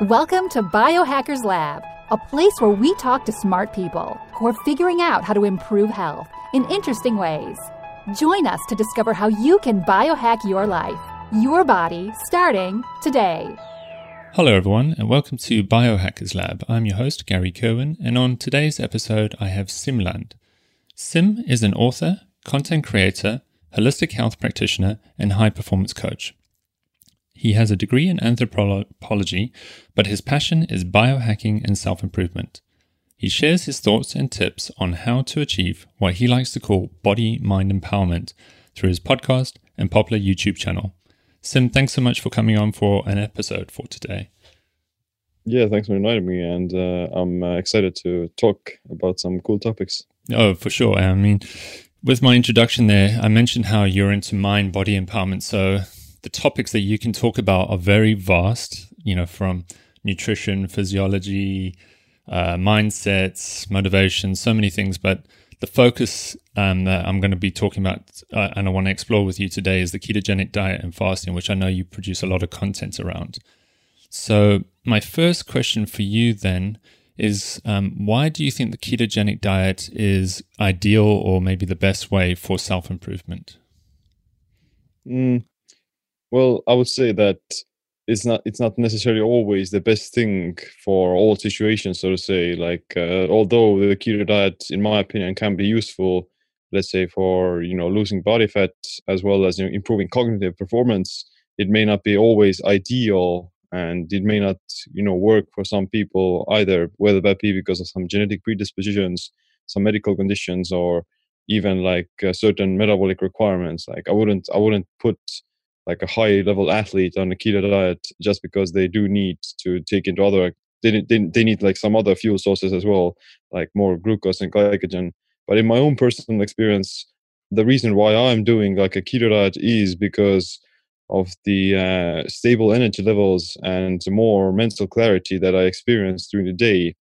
Welcome to Biohackers Lab, a place where we talk to smart people who are figuring out how to improve health in interesting ways. Join us to discover how you can biohack your life, your body, starting today. Hello, everyone, and welcome to Biohackers Lab. I'm your host, Gary Kerwin, and on today's episode, I have Simland. Siim is an author, content creator, holistic health practitioner, and high performance coach. He has a degree in anthropology, but his passion is biohacking and self improvement. He shares his thoughts and tips on how to achieve what he likes to call body mind empowerment through his podcast and popular YouTube channel. Siim, thanks so much for coming on for an episode for today. Yeah, thanks for inviting me, and uh, I'm uh, excited to talk about some cool topics. Oh, for sure. I mean, with my introduction there, I mentioned how you're into mind body empowerment. So the topics that you can talk about are very vast, you know, from nutrition, physiology, uh, mindsets, motivation, so many things. But the focus um, that I'm going to be talking about uh, and I want to explore with you today is the ketogenic diet and fasting, which I know you produce a lot of content around. So, my first question for you then is um, why do you think the ketogenic diet is ideal or maybe the best way for self improvement? Mm, well, I would say that it's not it's not necessarily always the best thing for all situations, so to say. Like uh, although the keto diet, in my opinion, can be useful, let's say for you know losing body fat as well as you know, improving cognitive performance, it may not be always ideal and it may not you know work for some people either whether that be because of some genetic predispositions some medical conditions or even like uh, certain metabolic requirements like i wouldn't i wouldn't put like a high level athlete on a keto diet just because they do need to take into other they, they, they need like some other fuel sources as well like more glucose and glycogen. But in my own personal experience the reason why i'm doing like a keto diet is because of the uh, stable energy levels and more mental clarity that i experience during the day.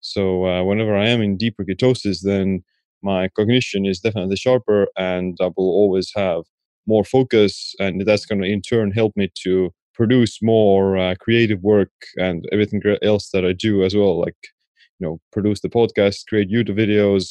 So uh, whenever i am in deeper ketosis then my cognition is definitely sharper and i will always have more focus and that's going to in turn help me to produce more uh, creative work and everything else that i do as well like you know produce the podcast create youtube videos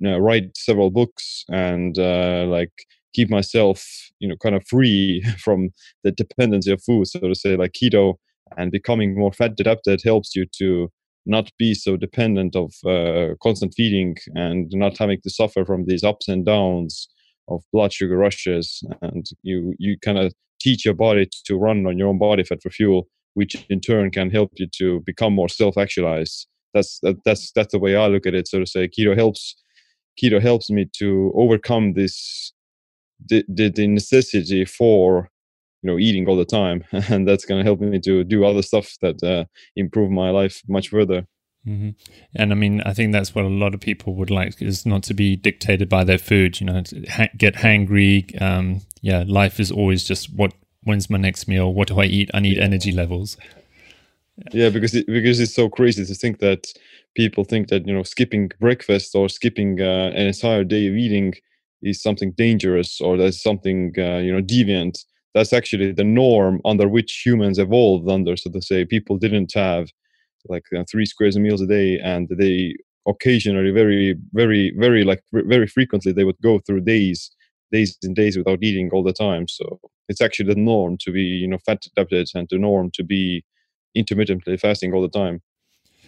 you know, write several books and uh, like keep myself you know kind of free from the dependency of food so to say like keto and becoming more fat adapted helps you to not be so dependent of uh, constant feeding and not having to suffer from these ups and downs of blood sugar rushes and you you kind of teach your body to run on your own body fat for fuel which in turn can help you to become more self-actualized. That's that, that's that's the way i look at it so to say. Keto helps keto helps me to overcome this the, the, the necessity for you know eating all the time and that's going to help me to do other stuff that uh, improve my life much further Mm-hmm. And I mean, I think that's what a lot of people would like is not to be dictated by their food. You know, ha- get hangry. Um, yeah, life is always just what. When's my next meal? What do I eat? I need energy levels. Yeah, because it, because it's so crazy to think that people think that you know skipping breakfast or skipping uh, an entire day of eating is something dangerous or that's something uh, you know deviant. That's actually the norm under which humans evolved under. So to say, people didn't have like uh, three squares of meals a day and they occasionally very very very like very frequently they would go through days days and days without eating all the time so it's actually the norm to be you know fat adapted and the norm to be intermittently fasting all the time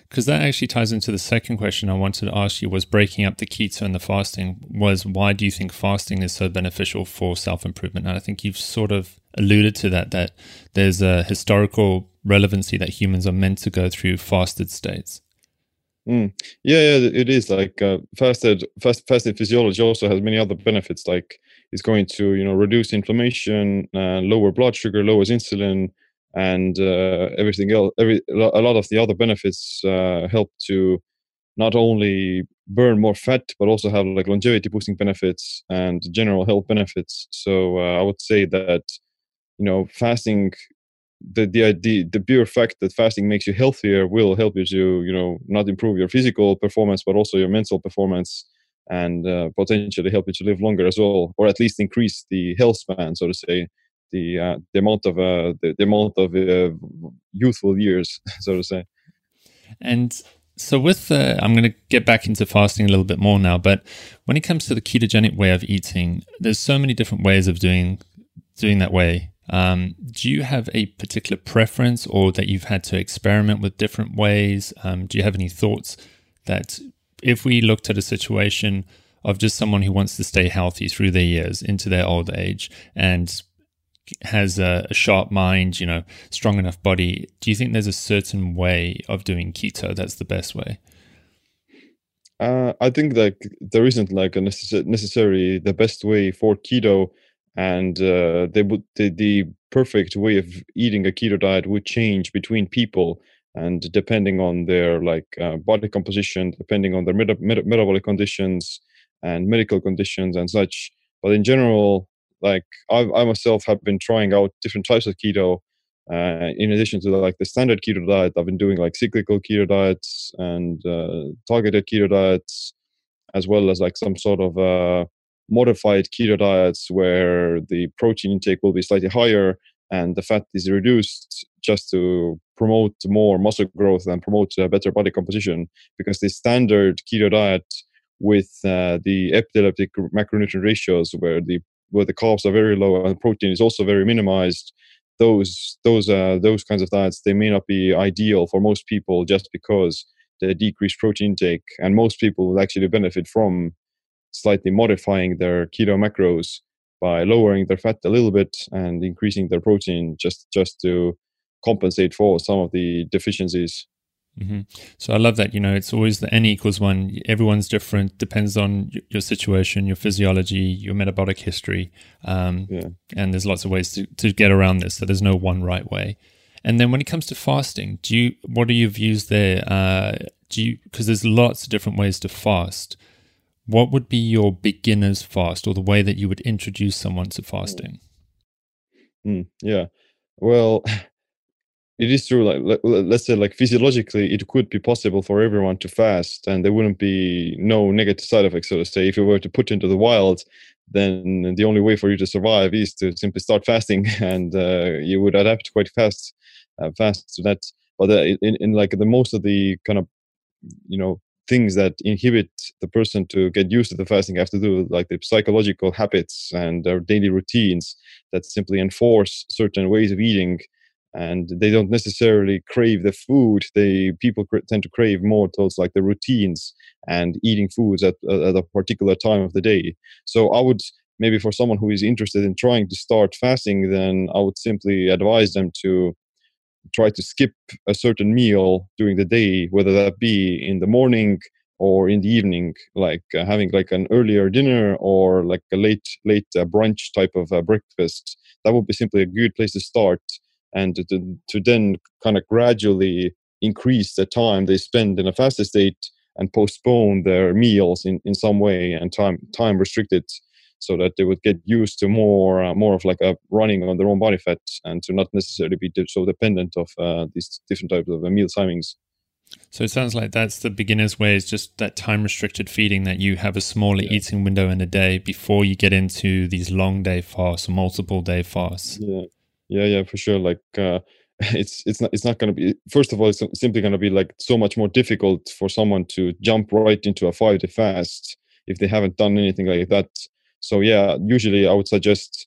because that actually ties into the second question I wanted to ask you was breaking up the keto and the fasting was why do you think fasting is so beneficial for self improvement? And I think you've sort of alluded to that that there's a historical relevancy that humans are meant to go through fasted states. Mm. Yeah, yeah, it is like uh, fasted. Fast, fasted physiology also has many other benefits. Like it's going to you know reduce inflammation, uh, lower blood sugar, lowers insulin, and uh, everything else. Every a lot of the other benefits uh, help to not only burn more fat but also have like longevity boosting benefits and general health benefits. So uh, I would say that you know fasting the the idea the pure fact that fasting makes you healthier will help you to you know not improve your physical performance but also your mental performance and uh, potentially help you to live longer as well or at least increase the health span so to say the uh, the amount of uh, the, the amount of uh, youthful years, so to say. And so, with the, I'm going to get back into fasting a little bit more now. But when it comes to the ketogenic way of eating, there's so many different ways of doing doing that way. Um, do you have a particular preference, or that you've had to experiment with different ways? Um, do you have any thoughts that if we looked at a situation of just someone who wants to stay healthy through their years into their old age and has a, a, sharp mind, you know, strong enough body, do you think there's a certain way of doing keto that's the best way? Uh, I think like there isn't like a necess- the best way for keto, and uh, they would the, the perfect way of eating a keto diet would change between people and depending on their like uh, body composition, depending on their meta- meta- metabolic conditions and medical conditions and such. But in general, like I, I myself have been trying out different types of keto. Uh, in addition to the, like the standard keto diet, I've been doing like cyclical keto diets and uh, targeted keto diets, as well as like some sort of uh, modified keto diets where the protein intake will be slightly higher and the fat is reduced just to promote more muscle growth and promote a better body composition. Because the standard keto diet with uh, the epileptic macronutrient ratios, where the where the carbs are very low and protein is also very minimized, those those uh, those kinds of diets they may not be ideal for most people just because they decrease protein intake, and most people will actually benefit from slightly modifying their keto macros by lowering their fat a little bit and increasing their protein just just to compensate for some of the deficiencies. Mm-hmm. So I love that. You know, it's always the n equals one. Everyone's different, depends on your situation, your physiology, your metabolic history, um, yeah. and there's lots of ways to, to get around this. So there's no one right way. And then when it comes to fasting, do you what are your views there? Uh, do you because there's lots of different ways to fast. What would be your beginner's fast, or the way that you would introduce someone to fasting? Mm, yeah, well, it is true like let's say like physiologically it could be possible for everyone to fast and there wouldn't be no negative side effects so to say. If you were to put into the wild then the only way for you to survive is to simply start fasting and uh, you would adapt quite fast uh, fast to that. But uh, in, in like the most of the kind of you know things that inhibit the person to get used to the fasting have to do with like the psychological habits and their daily routines that simply enforce certain ways of eating and they don't necessarily crave the food. They people tend to crave more towards like the routines and eating foods at, at a particular time of the day. So i would maybe for someone who is interested in trying to start fasting then i would simply advise them to try to skip a certain meal during the day whether that be in the morning or in the evening like uh, having like an earlier dinner or like a late late uh, brunch type of uh, breakfast that would be simply a good place to start and to, to then kind of gradually increase the time they spend in a fasted state and postpone their meals in, in some way and time time restricted so that they would get used to more uh, more of like a running on their own body fat and to not necessarily be so dependent of uh, these different types of uh, meal timings. So it sounds like that's the beginner's way is just that time restricted feeding that you have a smaller yeah. eating window in a day before you get into these long day fasts or multiple day fasts. Yeah yeah yeah for sure like uh it's it's not it's not going to be first of all it's simply going to be like so much more difficult for someone to jump right into a five day fast if they haven't done anything like that so yeah usually i would suggest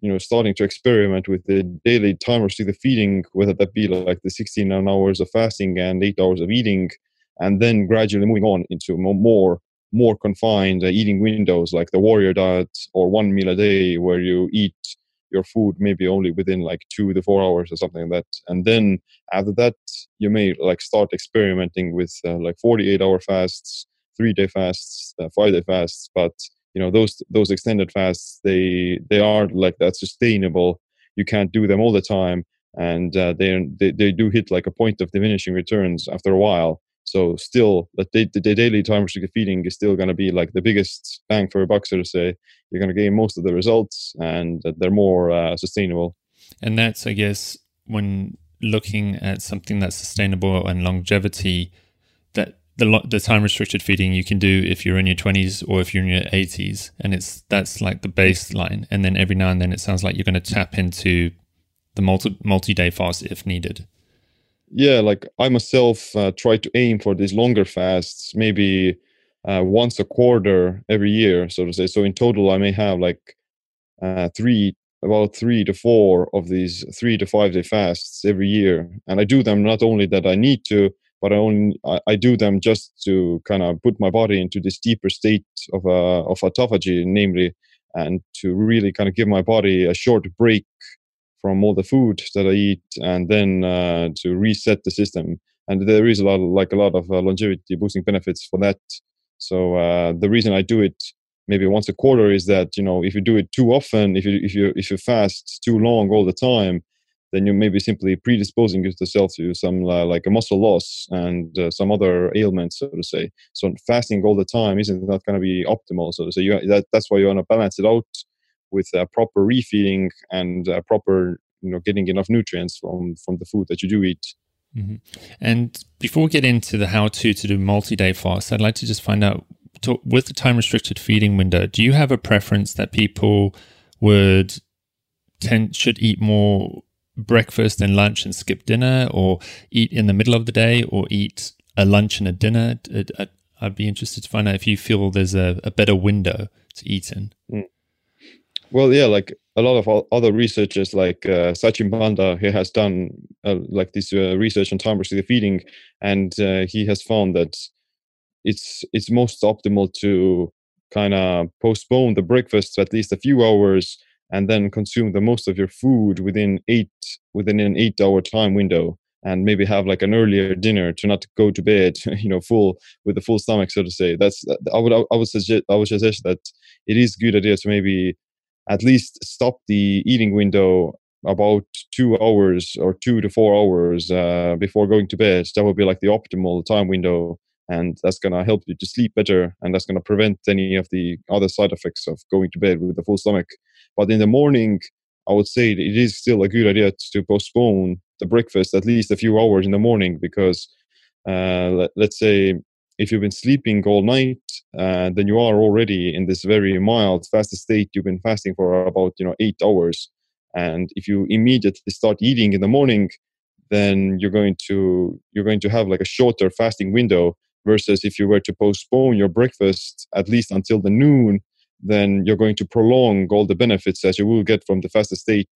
you know starting to experiment with the daily time restricted feeding whether that be like the 16 hours of fasting and 8 hours of eating and then gradually moving on into more more confined uh, eating windows like the warrior diet or one meal a day where you eat your food maybe only within like two to four hours or something like that. And then after that you may like start experimenting with uh, like 48 hour fasts three day fasts uh, five day fasts but you know those those extended fasts they they are like that sustainable you can't do them all the time and uh, they, they they do hit like a point of diminishing returns after a while so still, the, the, the daily time restricted feeding is still going to be like the biggest bang for a buck, so to say. You're going to gain most of the results, and they're more uh, sustainable. And that's, I guess, when looking at something that's sustainable and longevity, that the the time restricted feeding you can do if you're in your 20s or if you're in your 80s, and it's that's like the baseline. And then every now and then, it sounds like you're going to tap into the multi multi day fast if needed. yeah, like I myself uh, try to aim for these longer fasts, maybe uh, once a quarter every year, so to say. So in total, I may have like uh, three, about three to four of these three to five day fasts every year, and I do them not only that I need to, but I only I, I do them just to kind of put my body into this deeper state of uh, of autophagy, namely, and to really kind of give my body a short break from all the food that I eat, and then uh, to reset the system. And there is a lot, of, like a lot of uh, longevity boosting benefits for that. So uh, the reason I do it maybe once a quarter is that you know if you do it too often, if you if you if you fast too long all the time, then you may be simply predisposing yourself to some uh, like a muscle loss and uh, some other ailments, so to say. So fasting all the time isn't not going to be optimal. So to say, you, that, that's why you want to balance it out with uh, proper refeeding and proper, you know, getting enough nutrients from from the food that you do eat. Mm-hmm. And before we get into the how-to to do multi-day fast, I'd like to just find out to, with the time-restricted feeding window. Do you have a preference that people would tend should eat more breakfast and lunch and skip dinner, or eat in the middle of the day, or eat a lunch and a dinner? I'd be interested to find out if you feel there's a, a better window to eat in. Mm. Well, yeah, like a lot of other researchers, like uh, Sachin Panda, he has done uh, like this uh, research on time restricted feeding, and uh, he has found that it's it's most optimal to kind of postpone the breakfast at least a few hours and then consume the most of your food within eight within an eight hour time window and maybe have like an earlier dinner to not go to bed you know full with a full stomach so to say. That's i would i would suggest i would suggest that it is good idea to maybe at least stop the eating window about two hours or two to four hours uh, before going to bed. That would be like the optimal time window and that's going to help you to sleep better and that's going to prevent any of the other side effects of going to bed with a full stomach but in the morning, I would say it is still a good idea to postpone the breakfast at least a few hours in the morning because uh, let, us say if you've been sleeping all night, uh, then you are already in this very mild fasted state. You've been fasting for about you know eight hours, and if you immediately start eating in the morning, then you're going to you're going to have like a shorter fasting window versus if you were to postpone your breakfast at least until the noon then you're going to prolong all the benefits that you will get from the fasted state.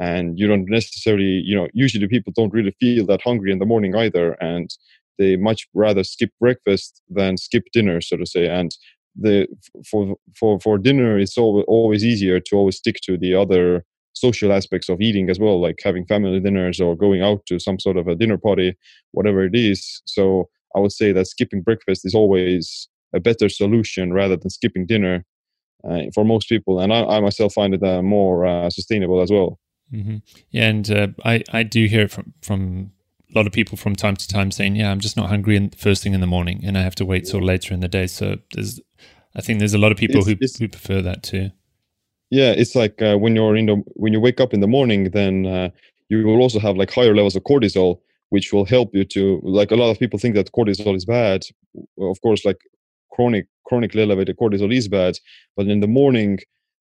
And you don't necessarily you know usually people don't really feel that hungry in the morning either and they much rather skip breakfast than skip dinner so to say. And the for for for dinner it's always easier to always stick to the other social aspects of eating as well like having family dinners or going out to some sort of a dinner party whatever it is. So i would say that skipping breakfast is always a better solution rather than skipping dinner uh, for most people, and I, I myself find it uh, more uh, sustainable as well. Mm-hmm. Yeah, and uh, I I do hear from from a lot of people from time to time saying, "Yeah, I'm just not hungry in, first thing in the morning, and I have to wait till later in the day." So there's, I think there's a lot of people it's, who it's, who prefer that too. Yeah, it's like uh, when you're in the when you wake up in the morning, then uh, you will also have like higher levels of cortisol, which will help you to like a lot of people think that cortisol is bad. Of course, like chronic chronically elevated cortisol is bad but in the morning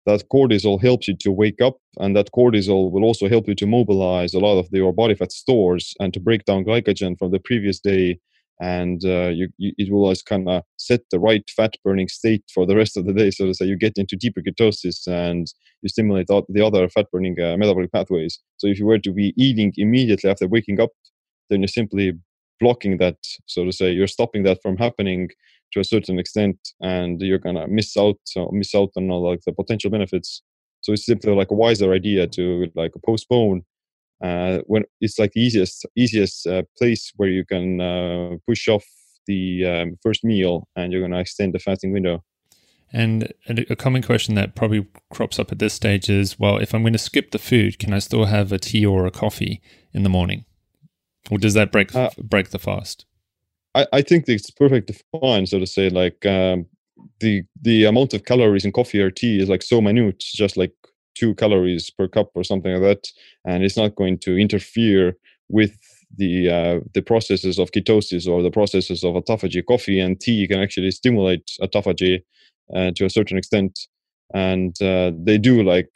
that cortisol helps you to wake up and that cortisol will also help you to mobilize a lot of your body fat stores and to break down glycogen from the previous day and uh, you, you, it will always kind of set the right fat burning state for the rest of the day so to say you get into deeper ketosis and you stimulate the other fat burning uh, metabolic pathways so if you were to be eating immediately after waking up then you're simply blocking that so to say. You're stopping that from happening to a certain extent and you're gonna miss out miss out on all like the potential benefits. So it's simply like a wiser idea to like postpone uh, when it's like the easiest easiest uh, place where you can uh, push off the um, first meal and you're to extend the fasting window. And a common question that probably crops up at this stage is well if i'm going to skip the food can i still have a tea or a coffee in the morning or does that break uh, break the fast I, I think it's perfectly fine, so to say. Like um, the the amount of calories in coffee or tea is like so minute, just like two calories per cup or something like that, and it's not going to interfere with the uh, the processes of ketosis or the processes of autophagy. Coffee and tea can actually stimulate autophagy uh, to a certain extent, and uh, they do like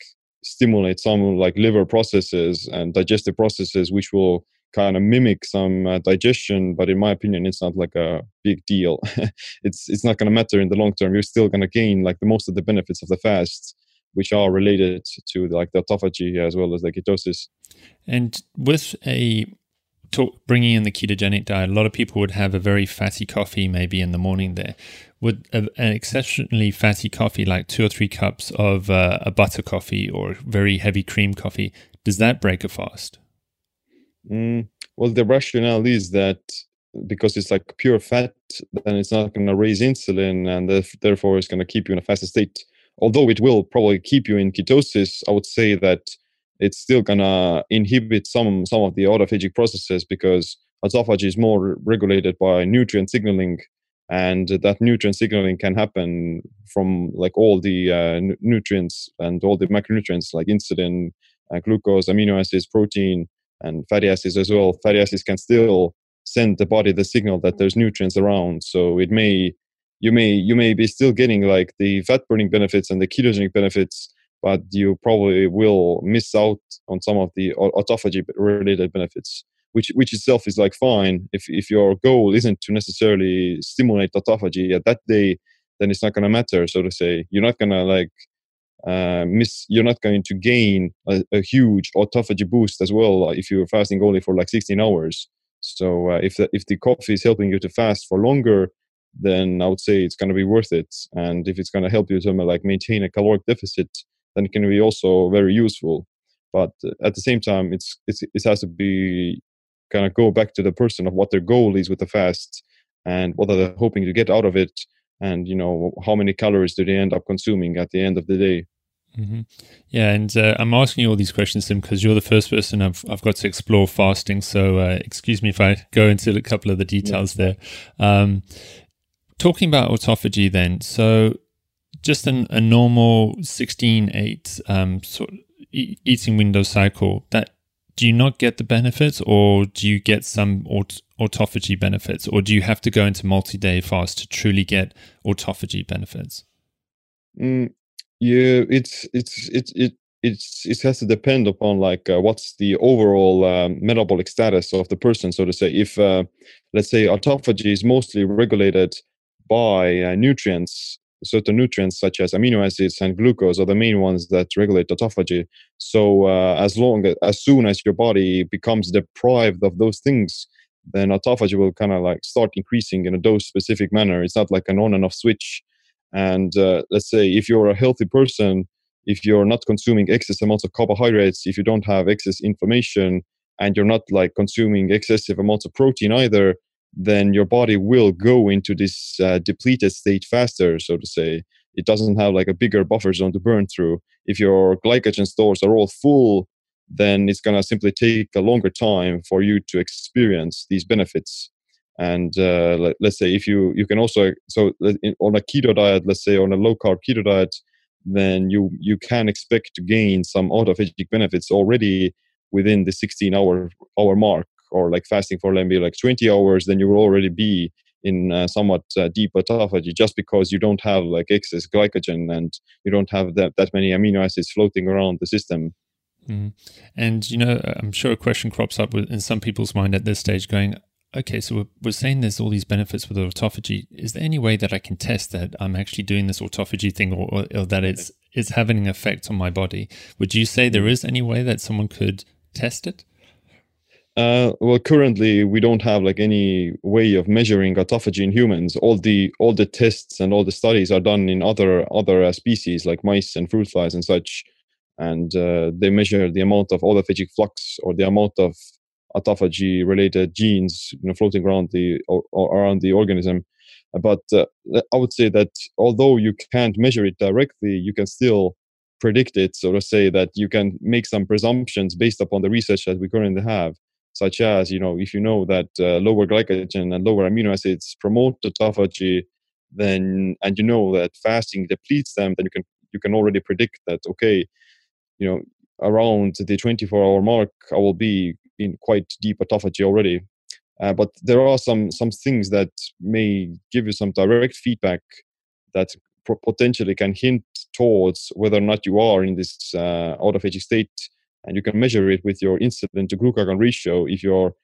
stimulate some like liver processes and digestive processes, which will kind of mimic some uh, digestion, but in my opinion, it's not like a big deal. it's it's not going to matter in the long term. You're still going to gain like the most of the benefits of the fast, which are related to like the autophagy as well as the ketosis. And with a talk, bringing in the ketogenic diet, a lot of people would have a very fatty coffee maybe in the morning there. Would an exceptionally fatty coffee, like two or three cups of uh, a butter coffee or very heavy cream coffee, does that break a fast? Mm, well, the rationale is that because it's like pure fat, then it's not going to raise insulin and therefore it's going to keep you in a fasted state. Although it will probably keep you in ketosis, I would say that it's still gonna inhibit some some of the autophagic processes because autophagy is more regulated by nutrient signaling and that nutrient signaling can happen from like all the uh, n- nutrients and all the macronutrients like insulin uh, glucose amino acids protein and fatty acids as well. Fatty acids can still send the body the signal that there's nutrients around. So it may you may you may be still getting like the fat burning benefits and the ketogenic benefits but you probably will miss out on some of the autophagy related benefits which which itself is like fine. If if your goal isn't to necessarily stimulate autophagy at that day then it's not going to matter so to say. You're not going to like uh, miss you're not going to gain a, a, huge autophagy boost as well if you're fasting only for like 16 hours. So uh, if the, if the coffee is helping you to fast for longer then i would say it's going to be worth it. And if it's going to help you to like maintain a caloric deficit then it can be also very useful. But uh, at the same time, it's, it's it has to be kind of go back to the person of what their goal is with the fast and what are they hoping to get out of it and you know how many calories do they end up consuming at the end of the day mm-hmm. yeah and uh, i'm asking you all these questions tim because you're the first person i've, I've got to explore fasting so uh, excuse me if i go into a couple of the details yeah. there um, talking about autophagy then so just an, a normal 16 8 um, sort of eating window cycle, that do you not get the benefits or do you get some aut- autophagy benefits or do you have to go into multi-day fast to truly get autophagy benefits? Mm, yeah, it's it's it's it it's it has to depend upon like uh, what's the overall um, metabolic status of the person so to say if uh, let's say autophagy is mostly regulated by uh, nutrients certain nutrients such as amino acids and glucose are the main ones that regulate autophagy. So uh, as long as soon as your body becomes deprived of those things, then autophagy will kind of like start increasing in a dose specific manner. It's not like an on and off switch. And uh, let's say if you're a healthy person, if you're not consuming excess amounts of carbohydrates, if you don't have excess inflammation, and you're not like consuming excessive amounts of protein either, then your body will go into this uh, depleted state faster, so to say. It doesn't have like a bigger buffer zone to burn through. If your glycogen stores are all full, then it's going to simply take a longer time for you to experience these benefits. And uh, let, us say if you you can also so on a keto diet, let's say on a low carb keto diet, then you you can expect to gain some autophagic benefits already within the 16 hour hour mark or like fasting for maybe like 20 hours, then you will already be in uh, somewhat uh, deep autophagy just because you don't have like excess glycogen and you don't have that, that many amino acids floating around the system. Mm. And, you know, I'm sure a question crops up in some people's mind at this stage going, okay, so we're, we're saying there's all these benefits with autophagy. Is there any way that I can test that I'm actually doing this autophagy thing or, or, or that it's, it's having an effect on my body? Would you say there is any way that someone could test it? Uh, well, currently we don't have like any way of measuring autophagy in humans. All the all the tests and all the studies are done in other other uh, species like mice and fruit flies and such, and uh, they measure the amount of autophagic flux or the amount of autophagy related genes you know floating around the or, or around the organism. But uh, I would say that although you can't measure it directly, you can still predict it. So to say that you can make some presumptions based upon the research that we currently have such as you know if you know that uh, lower glycogen and lower amino acids promote autophagy then and you know that fasting depletes them then you can you can already predict that okay you know around the 24 hour mark i will be in quite deep autophagy already. Uh, but there are some some things that may give you some direct feedback that potentially can hint towards whether or not you are in this uh, autophagic state and you can measure it with your insulin to glucagon ratio. If your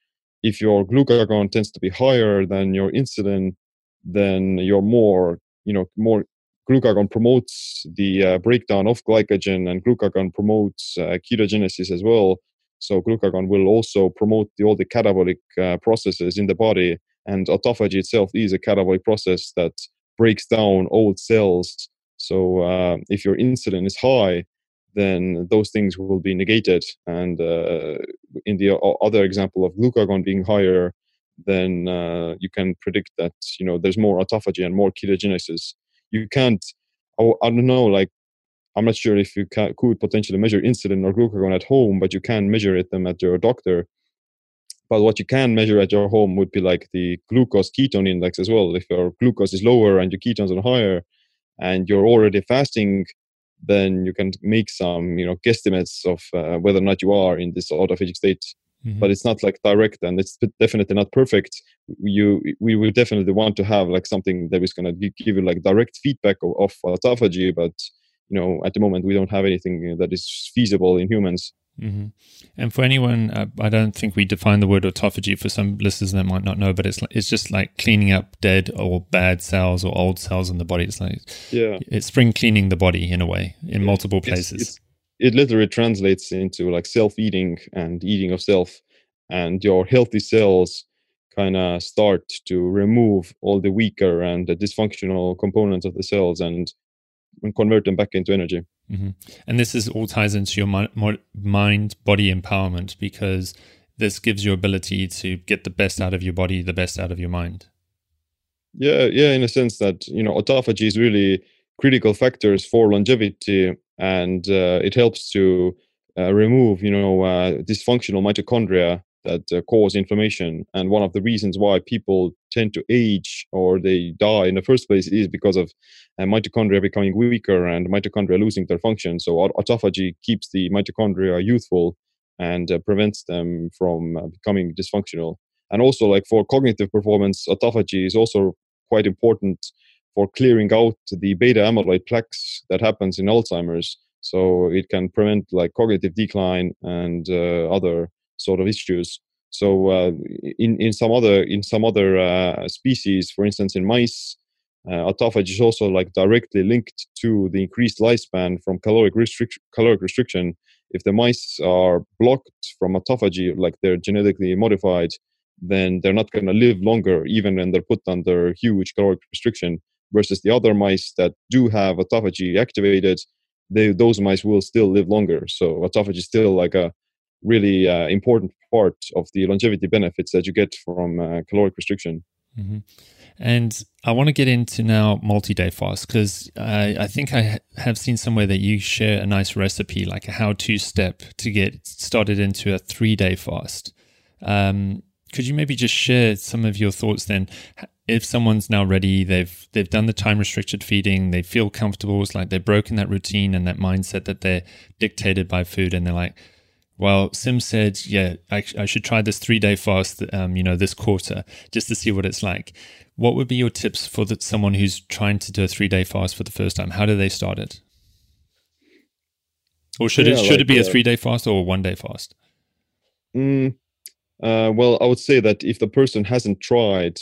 if your glucagon tends to be higher than your insulin then you're more you know more glucagon promotes the uh, breakdown of glycogen and glucagon promotes uh, ketogenesis as well so glucagon will also promote the, all the catabolic uh, processes in the body and autophagy itself is a catabolic process that breaks down old cells so uh, if your insulin is high then those things will be negated and uh, in the other example of glucagon being higher then uh, you can predict that you know there's more autophagy and more ketogenesis. You can't. Oh, I don't know. Like I'm not sure if you could potentially measure insulin or glucagon at home, but you can measure it them at your doctor. But what you can measure at your home would be like the glucose ketone index as well. If your glucose is lower and your ketones are higher, and you're already fasting, then you can make some you know guesstimates of uh, whether or not you are in this autophagic state mm-hmm. but it's not like direct and it's definitely not perfect you we will definitely want to have like something that is going to give you like direct feedback of, of autophagy but you know at the moment we don't have anything that is feasible in humans Mm-hmm. And for anyone, uh, I don't think we define the word autophagy for some listeners that might not know, but it's like, it's just like cleaning up dead or bad cells or old cells in the body. It's like yeah, it's spring cleaning the body in a way in multiple places. It's, it's, it literally translates into like self-eating and eating of self and your healthy cells kind of start to remove all the weaker and the dysfunctional components of the cells and, and convert them back into energy mm-hmm. and this is all ties into your mind body empowerment because this gives you ability to get the best out of your body the best out of your mind yeah yeah in a sense that you know autophagy is really critical factors for longevity and uh, it helps to uh, remove you know uh, dysfunctional mitochondria that uh, cause inflammation. And one of the reasons why people tend to age or they die in the first place is because of uh, mitochondria becoming weaker and mitochondria losing their function. So autophagy keeps the mitochondria youthful and uh, prevents them from becoming dysfunctional. And also like for cognitive performance autophagy is also quite important for clearing out the beta amyloid plaques that happens in Alzheimer's. So it can prevent like cognitive decline and uh, other sort of issues. So uh, in in some other in some other uh, species, for instance, in mice, uh, autophagy is also like directly linked to the increased lifespan from caloric restriction. Caloric restriction. If the mice are blocked from autophagy, like they're genetically modified, then they're not going to live longer, even when they're put under huge caloric restriction versus the other mice that do have autophagy activated, they, those mice will still live longer. So autophagy is still like a really uh, important part of the longevity benefits that you get from uh, caloric restriction. Mm-hmm. And I want to get into now multi-day fast because I, I, think I have seen somewhere that you share a nice recipe, like a how-to step to get started into a three-day fast. Um, could you maybe just share some of your thoughts then? if someone's now ready, they've they've done the time restricted feeding, they feel comfortable, it's like they've broken that routine and that mindset that they're dictated by food, and they're like, well, Siim said, yeah, I, I should try this three day fast, um, you know, this quarter, just to see what it's like. What would be your tips for the, someone who's trying to do a three day fast for the first time? How do they start it? Or should yeah, it should like, it be a three day fast or a one day fast? Mm, uh, well, I would say that if the person hasn't tried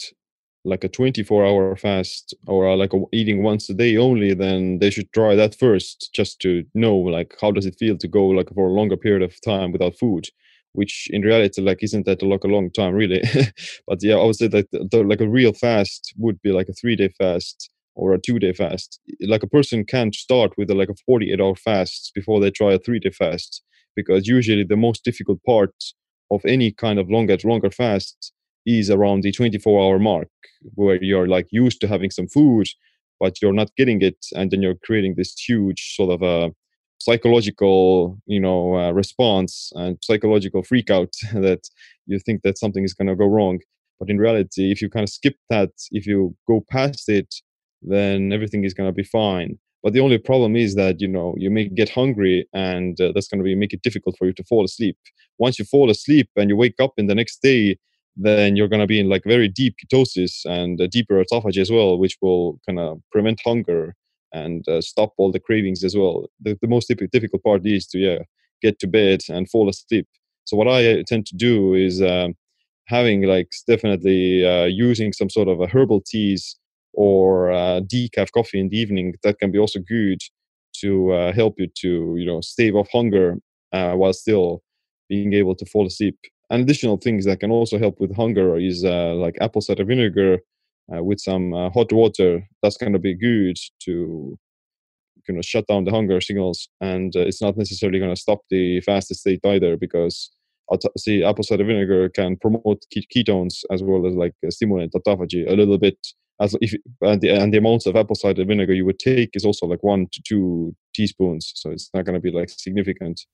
like a 24 hour fast or uh, like a, eating once a day only then they should try that first just to know like how does it feel to go like for a longer period of time without food which in reality like isn't that like a long time really. But yeah i would say that the, the, like a real fast would be like a three day fast or a two day fast. Like a person can't start with a, like a 48 hour fast before they try a three day fast because usually the most difficult part of any kind of longer longer fast is around the 24 hour mark where you're like used to having some food but you're not getting it and then you're creating this huge sort of a psychological you know uh, response and psychological freak out that you think that something is going to go wrong. But in reality if you kind of skip that if you go past it then everything is going to be fine. But the only problem is that you know you may get hungry and uh, that's going to be make it difficult for you to fall asleep. Once you fall asleep and you wake up in the next day then you're going to be in like very deep ketosis and a deeper autophagy as well, which will kind of prevent hunger and uh, stop all the cravings as well. The, the most difficult part is to yeah get to bed and fall asleep. So what I tend to do is um, having like definitely uh, using some sort of a herbal teas or uh, decaf coffee in the evening. That can be also good to uh, help you to you know stave off hunger uh, while still being able to fall asleep. And additional things that can also help with hunger is uh, like apple cider vinegar uh, with some hot water. That's going to be good to you know shut down the hunger signals, and it's not necessarily going to stop the fasted state either because see apple cider vinegar can promote ketones as well as like stimulate autophagy a little bit as if and the, and the amounts of apple cider vinegar you would take is also like one to two teaspoons so it's not going to be like significant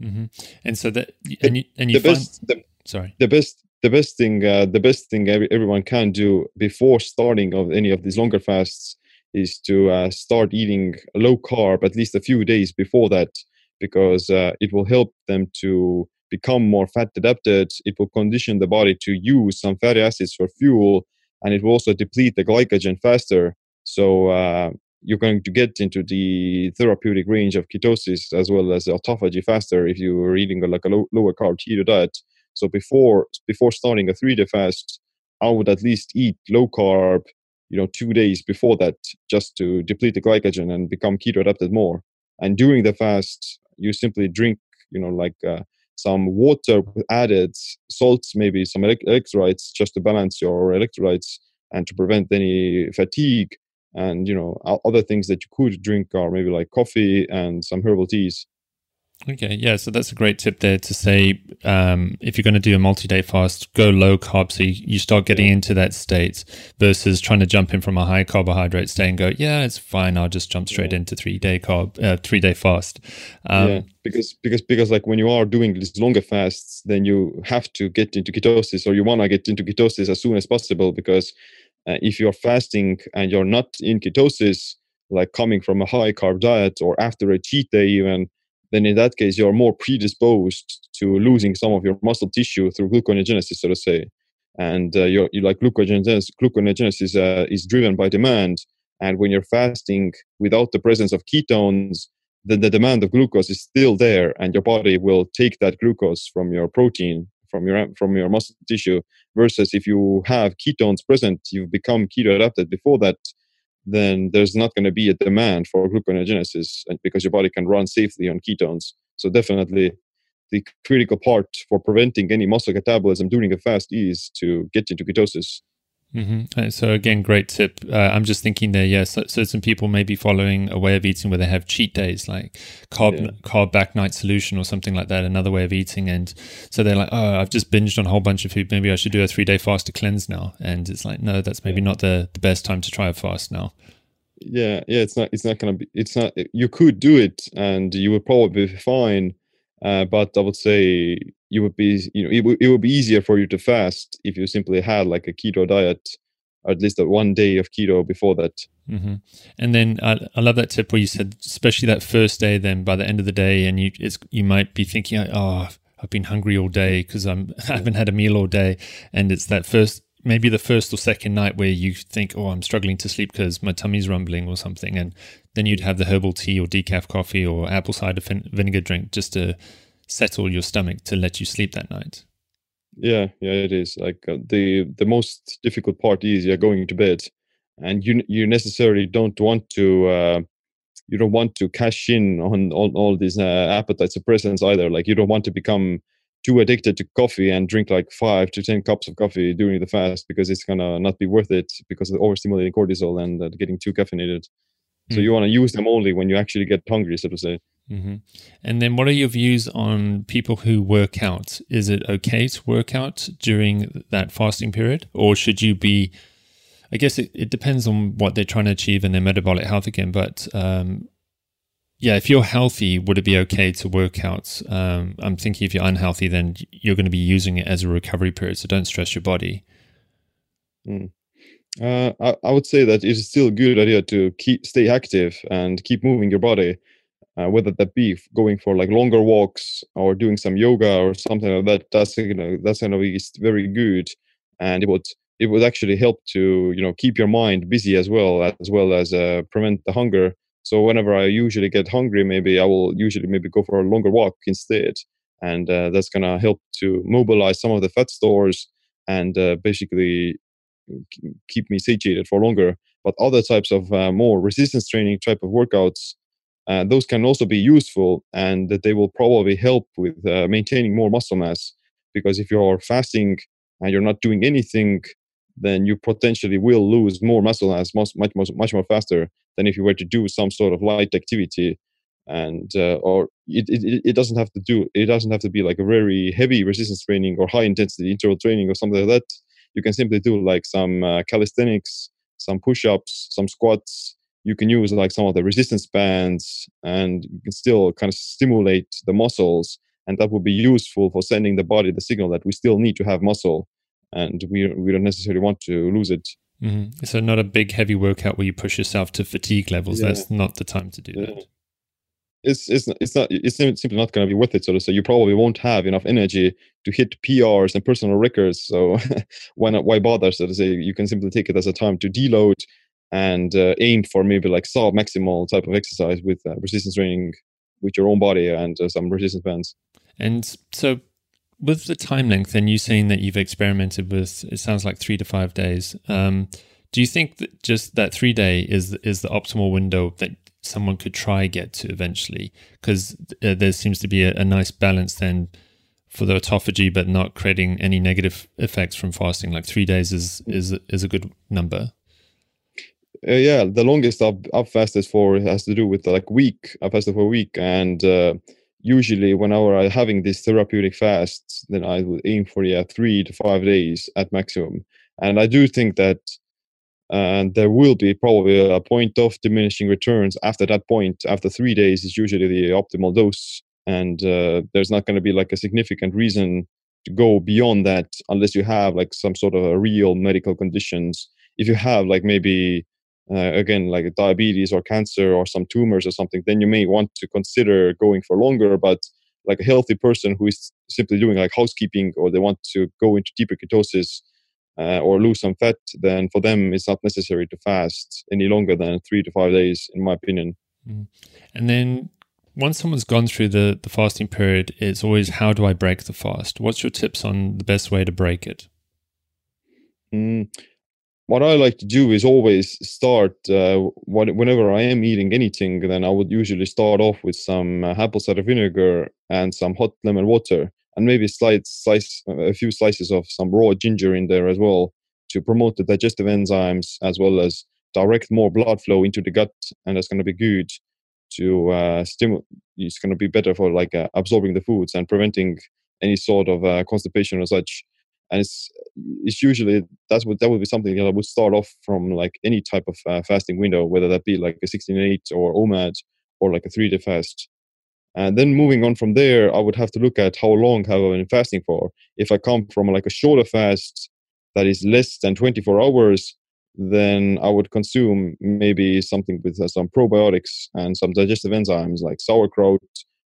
mm-hmm. and so that and you and you the find, best the, sorry the best the best thing uh, the best thing every, everyone can do before starting of any of these longer fasts is to uh, start eating low carb at least a few days before that because uh, it will help them to become more fat adapted, it will condition the body to use some fatty acids for fuel, and it will also deplete the glycogen faster. So uh, you're going to get into the therapeutic range of ketosis as well as autophagy faster if you are eating a, like a low, lower carb keto diet. So before before starting a three day fast, I would at least eat low carb, you know, two days before that, just to deplete the glycogen and become keto adapted more. And during the fast, you simply drink, you know, like uh, some water with added salts, maybe some electrolytes, just to balance your electrolytes and to prevent any fatigue. And you know, other things that you could drink are maybe like coffee and some herbal teas. Okay, yeah, so that's a great tip there to say um, if you're going to do a multi day fast, go low carb so you, you start getting yeah. into that state versus trying to jump in from a high carbohydrate state and go, yeah, it's fine, I'll just jump straight yeah. into three day carb, uh, three day fast. Um, yeah, because because because like when you are doing these longer fasts, then you have to get into ketosis or you want to get into ketosis as soon as possible because uh, if you're fasting and you're not in ketosis, like coming from a high carb diet or after a cheat day even then in that case you're more predisposed to losing some of your muscle tissue through gluconeogenesis, so to say. And uh, you're, you like gluconeogenesis, gluconeogenesis uh, is driven by demand. And when you're fasting without the presence of ketones, then the demand of glucose is still there, and your body will take that glucose from your protein, from your from your muscle tissue. Versus if you have ketones present, you've become keto adapted before that then there's not going to be a demand for gluconeogenesis because your body can run safely on ketones. So definitely the critical part for preventing any muscle catabolism during a fast is to get into ketosis. Mm-hmm. Uh, so again, great tip. Uh, I'm just thinking there. Yes, yeah, so, so, some people may be following a way of eating where they have cheat days, like carb yeah. carb back night solution or something like that. Another way of eating, and so they're like, oh, I've just binged on a whole bunch of food. Maybe I should do a three day fast to cleanse now. And it's like, no, that's maybe yeah. not the the best time to try a fast now. Yeah, yeah, it's not. It's not gonna be. It's not. You could do it, and you would probably be fine. Uh, but I would say you would be, you know, it, w- it would be easier for you to fast if you simply had like a keto diet, or at least one day of keto before that. Mm-hmm. And then I, I love that tip where you said, especially that first day. Then by the end of the day, and you it's you might be thinking, oh, I've been hungry all day because I'm I haven't had a meal all day, and it's that first maybe the first or second night where you think, oh, I'm struggling to sleep because my tummy's rumbling or something, and then you'd have the herbal tea or decaf coffee or apple cider vinegar drink just to settle your stomach to let you sleep that night. Yeah, yeah, it is. Like uh, the the most difficult part is you're going to bed, and you you necessarily don't want to. Uh, you don't want to cash in on all, all these uh, appetite suppressants either. Like you don't want to become too addicted to coffee and drink like five to ten cups of coffee during the fast because it's gonna not be worth it because of overstimulating cortisol and uh, getting too caffeinated. Mm. So you want to use them only when you actually get hungry, so to say. Mm-hmm. And then, what are your views on people who work out? Is it okay to work out during that fasting period, or should you be? I guess it, it depends on what they're trying to achieve and their metabolic health again. But um, yeah, if you're healthy, would it be okay to work out? Um, I'm thinking if you're unhealthy, then you're going to be using it as a recovery period. So don't stress your body. Mm. Uh, I, I, would say that it is still a good idea to keep stay active and keep moving your body, uh, whether that be going for like longer walks or doing some yoga or something like that. That's you know that's going to be very good, and it would it would actually help to you know keep your mind busy as well as well as uh, prevent the hunger So whenever I usually get hungry, maybe I will usually maybe go for a longer walk instead, and uh, that's gonna help to mobilize some of the fat stores and uh, basically keep me satiated for longer. But other types of uh, more resistance training type of workouts, uh, those can also be useful, and that they will probably help with uh, maintaining more muscle mass. Because if you're fasting and you're not doing anything, then you potentially will lose more muscle mass much much much more faster than if you were to do some sort of light activity and uh, or it, it, it doesn't have to do it doesn't have to be like a very heavy resistance training or high intensity interval training or something like that you can simply do like some uh, calisthenics some push-ups some squats you can use like some of the resistance bands and you can still kind of stimulate the muscles and that would be useful for sending the body the signal that we still need to have muscle and we we don't necessarily want to lose it. Mm-hmm. So not a big heavy workout where you push yourself to fatigue levels. Yeah. That's not the time to do yeah. that. It's it's it's not it's simply not going to be worth it. So to say, you probably won't have enough energy to hit PRs and personal records. So why not? Why bother? So to say, you can simply take it as a time to deload and uh, aim for maybe like sub maximal type of exercise with uh, resistance training with your own body and uh, some resistance bands. And so with the time length and you saying that you've experimented with it sounds like three to five days um, do you think that just that three day is is the optimal window that someone could try get to eventually? Because uh, there seems to be a, a, nice balance then for the autophagy but not creating any negative effects from fasting. Like three days is is is a good number uh, yeah the longest I've, I've fasted for has to do with like week i fasted for a week and uh, usually whenever I'm having these therapeutic fasts, then I would aim for yeah three to five days at maximum. And I do think that uh, there will be probably a point of diminishing returns after that point. After three days is usually the optimal dose, and uh, there's not going to be like a significant reason to go beyond that unless you have like some sort of a real medical conditions. If you have like maybe uh, again like diabetes or cancer or some tumors or something then you may want to consider going for longer but like a healthy person who is simply doing like housekeeping or they want to go into deeper ketosis uh, or lose some fat then for them it's not necessary to fast any longer than three to five days in my opinion. Mm. and then once someone's gone through the, the fasting period it's always how do i break the fast? What's your tips on the best way to break it? Mm what I like to do is always start uh, whenever I am eating anything, then I would usually start off with some uh, apple cider vinegar and some hot lemon water, and maybe slice, slice a few slices of some raw ginger in there as well to promote the digestive enzymes as well as direct more blood flow into the gut, and that's going to be good to uh, stimulate. It's going to be better for like uh, absorbing the foods and preventing any sort of uh, constipation or such and it's it's usually that's what that would be something that I would start off from like any type of uh, fasting window, whether that be like a 16-8 or OMAD or like a three-day fast. And then moving on from there, I would have to look at how long have I been fasting for. If I come from like a shorter fast that is less than 24 hours, then I would consume maybe something with uh, some probiotics and some digestive enzymes like sauerkraut,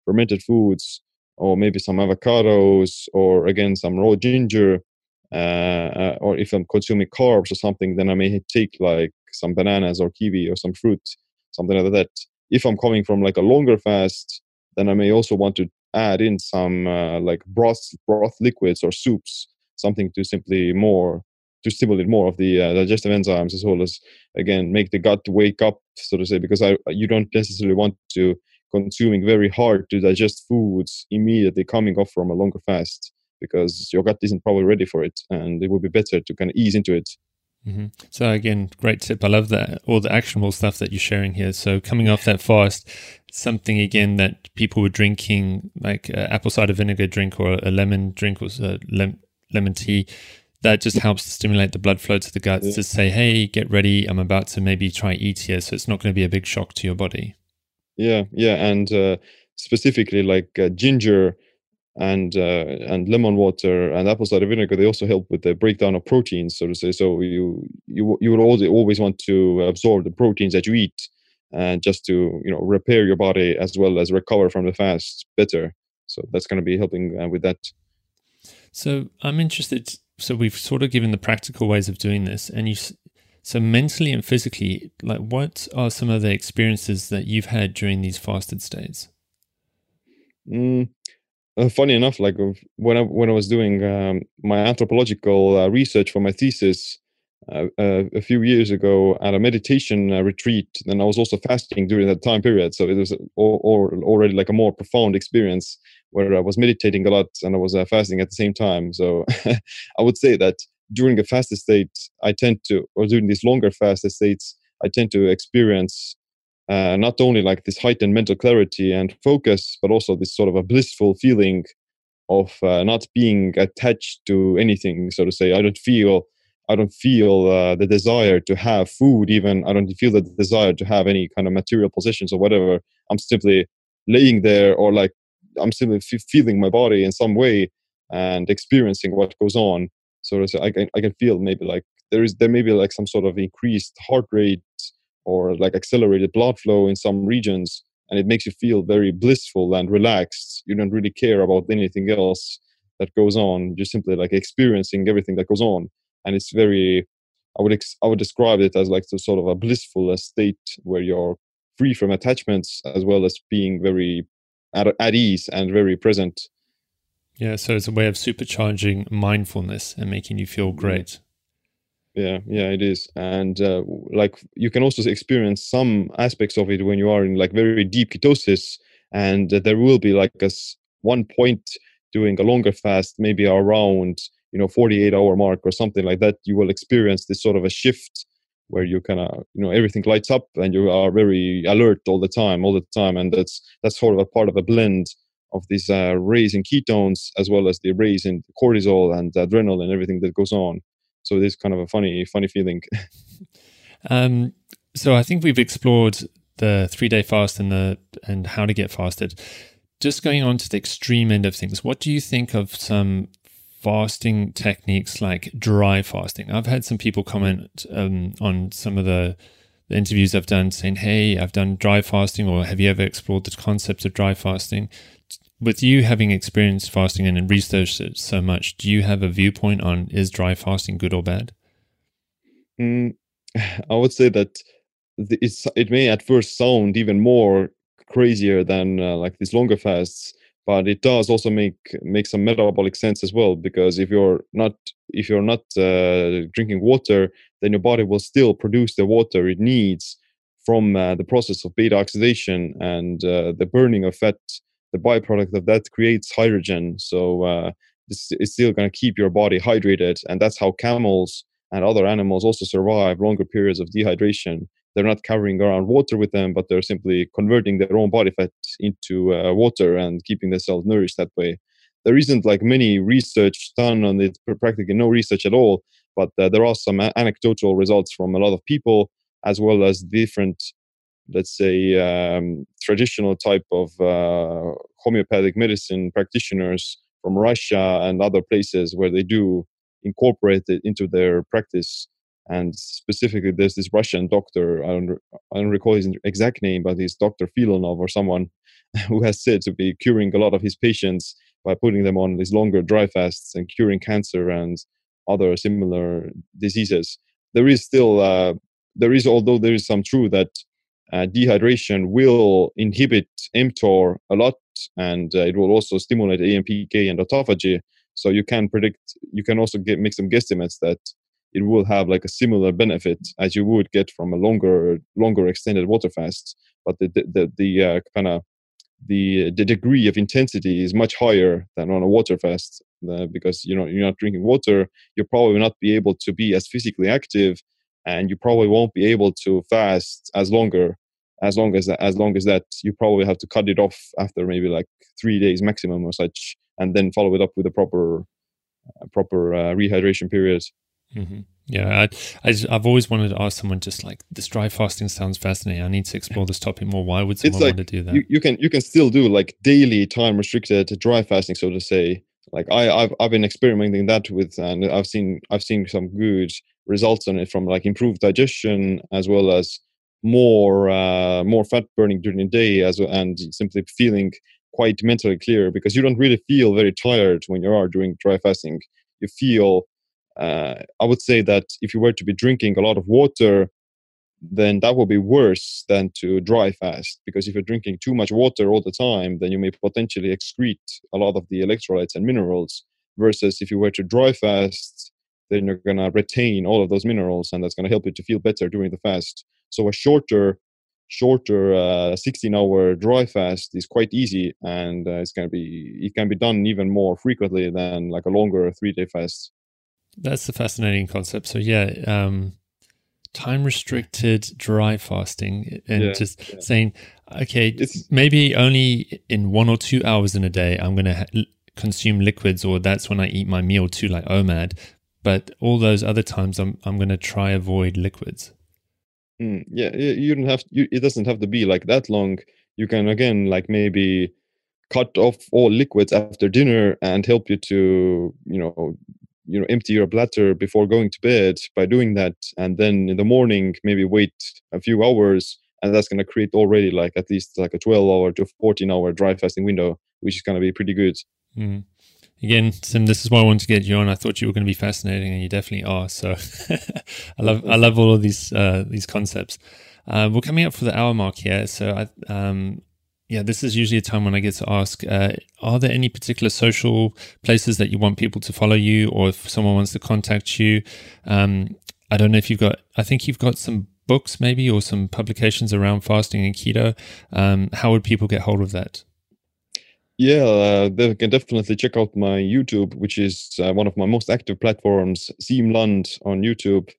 fermented foods, or maybe some avocados, or again some raw ginger. Uh, uh, or if I'm consuming carbs or something, then I may take like some bananas or kiwi or some fruit, something like that. If I'm coming from like a longer fast, then I may also want to add in some uh, like broth, broth liquids or soups, something to simply more to stimulate more of the uh, digestive enzymes as well as again make the gut wake up, so to say, because I you don't necessarily want to consuming very hard to digest foods immediately coming off from a longer fast because your gut isn't probably ready for it and it would be better to kind of ease into it. Mm-hmm. so again great tip. I love that all the actionable stuff that you're sharing here. So coming off that fast something again that people were drinking like uh, apple cider vinegar drink or a lemon drink or uh, lem- lemon tea that just helps to stimulate the blood flow to the gut yeah. to say hey get ready. I'm about to maybe try eat here. So it's not going to be a big shock to your body yeah yeah and uh, specifically like uh, ginger and uh, and lemon water and apple cider vinegar they also help with the breakdown of proteins so to say so you you you would always always want to absorb the proteins that you eat and just to you know repair your body as well as recover from the fast better so that's going to be helping uh, with that. So i'm interested so we've sort of given the practical ways of doing this and you So mentally and physically, like what are some of the experiences that you've had during these fasted states? Mm, uh, funny enough, like when I when I was doing um, my anthropological uh, research for my thesis uh, uh a few years ago at a meditation uh, retreat, then I was also fasting during that time period. So it was or, or already like a more profound experience where I was meditating a lot and I was uh, fasting at the same time. So I would say that during a fasted state, I tend to, or during these longer fasted states, I tend to experience uh, not only like this heightened mental clarity and focus, but also this sort of a blissful feeling of uh, not being attached to anything, so to say. I don't feel, I don't feel uh, the desire to have food. Even I don't feel the desire to have any kind of material possessions or whatever. I'm simply laying there, or like I'm simply f- feeling my body in some way and experiencing what goes on. So to say, I can, I can feel maybe like there is there may be like some sort of increased heart rate or like accelerated blood flow in some regions and it makes you feel very blissful and relaxed. You don't really care about anything else that goes on you're simply like experiencing everything that goes on. And it's very i would ex- i would describe it as like the sort of a blissful state where you're free from attachments as well as being very at, at ease and very present yeah so it's a way of supercharging mindfulness and making you feel great. Yeah yeah it is. And uh, like you can also experience some aspects of it when you are in like very deep ketosis and uh, there will be like a one point doing a longer fast maybe around you know 48 hour mark or something like that you will experience this sort of a shift where you kind of you know everything lights up and you are very alert all the time all the time. And that's that's sort of a part of a blend of this uh, raise ketones as well as the raise in cortisol and adrenaline and everything that goes on. So it is kind of a funny funny feeling. Um, so i think we've explored the three day fast and the and how to get fasted. Just going on to the extreme end of things what do you think of some fasting techniques like dry fasting? I've had some people comment um, on some of the the interviews I've done saying, Hey, I've done dry fasting, or have you ever explored the concept of dry fasting? With you having experienced fasting and researched it so much, do you have a viewpoint on is dry fasting good or bad? Mm, I would say that it's it may at first sound even more crazier than uh, like these longer fasts, but it does also make make some metabolic sense as well because if you're not if you're not uh, drinking water, then your body will still produce the water it needs from uh, the process of beta oxidation and uh, the burning of fat the byproduct of that creates hydrogen. So uh, this is still going to keep your body hydrated, and that's how camels and other animals also survive longer periods of dehydration. They're not carrying around water with them, but they're simply converting their own body fat into uh, water and keeping themselves nourished that way. There isn't like many research done on it, practically no research at all, but uh, there are some anecdotal results from a lot of people as well as different let's say um, traditional type of uh, homeopathic medicine practitioners from Russia and other places where they do incorporate it into their practice. And specifically, there's this Russian doctor. I don't, I don't recall his exact name, but he's Dr. Filonov or someone who has said to be curing a lot of his patients by putting them on these longer dry fasts and curing cancer and other similar diseases. There is still, uh, there is, although there is some truth that uh, dehydration will inhibit mTOR a lot, and uh, it will also stimulate AMPK and autophagy. So you can predict, you can also get make some guesstimates that it will have like a similar benefit as you would get from a longer, longer extended water fast. But the the the, the uh, kind of the the degree of intensity is much higher than on a water fast uh, because you know you're not drinking water. You'll probably not be able to be as physically active and you probably won't be able to fast as longer as long as as long as that you probably have to cut it off after maybe like three days maximum or such and then follow it up with a proper uh, proper uh, rehydration period. Mm-hmm. yeah I, I have always wanted to ask someone just like this dry fasting sounds fascinating. I need to explore this topic more. Why would someone like, want to do that? you, you can you can still do like daily time restricted dry fasting so to say. Like I, I've I've been experimenting that with, and I've seen I've seen some good results on it from like improved digestion as well as more uh, more fat burning during the day as well, and simply feeling quite mentally clear because you don't really feel very tired when you are doing dry fasting. You feel uh, I would say that if you were to be drinking a lot of water, then that will be worse than to dry fast because if you're drinking too much water all the time, then you may potentially excrete a lot of the electrolytes and minerals. Versus if you were to dry fast, then you're going to retain all of those minerals and that's going to help you to feel better during the fast. So a shorter shorter uh, 16 hour dry fast is quite easy and uh, it's going to be it can be done even more frequently than like a longer three day fast that's a fascinating concept so yeah um, time restricted dry fasting and yeah, just yeah. saying okay it's, maybe only in one or two hours in a day i'm going to ha- consume liquids or that's when i eat my meal too like omad but all those other times i'm, I'm going to try avoid liquids Mm, yeah, you don't have. You, it doesn't have to be like that long. You can again, like maybe cut off all liquids after dinner and help you to, you know, you know, empty your bladder before going to bed by doing that, and then in the morning maybe wait a few hours, and that's going to create already like at least like a 12 hour to 14 hour dry fasting window, which is going to be pretty good. Mm again, Siim, this is why I wanted to get you on. I thought you were going to be fascinating, and you definitely are. So I love I love all of these uh, these concepts. Uh, we're coming up for the hour mark here, so I, um, yeah, this is usually a time when I get to ask: uh, Are there any particular social places that you want people to follow you, or if someone wants to contact you? Um, I don't know if you've got. I think you've got some books, maybe, or some publications around fasting and keto. Um, how would people get hold of that? Yeah, uh, they can definitely check out my YouTube, which is uh, one of my most active platforms, Siim Land on YouTube.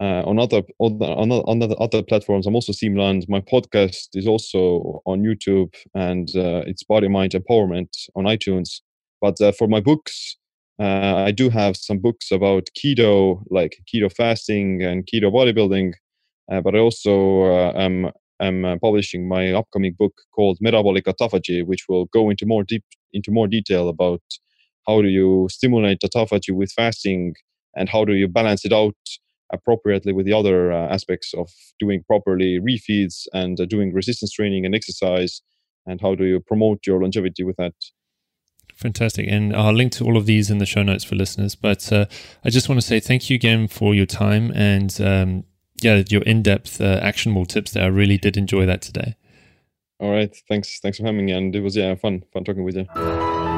Uh, on other on other, other platforms, I'm also Siim Land. My podcast is also on YouTube, and uh, it's Body Mind Empowerment on iTunes. But uh, for my books, uh, I do have some books about keto, like keto fasting and keto bodybuilding. but I also am am uh, publishing my upcoming book called Metabolic Autophagy, which will go into more deep into more detail about how do you stimulate autophagy with fasting and how do you balance it out appropriately with the other uh, aspects of doing properly refeeds and uh, doing resistance training and exercise and how do you promote your longevity with that Fantastic. And I'll link to all of these in the show notes for listeners. But uh, I just want to say thank you again for your time and um, yeah, your in-depth, uh, actionable tips there. I really did enjoy that today. All right, thanks, thanks for having me, and it was yeah fun, fun talking with you.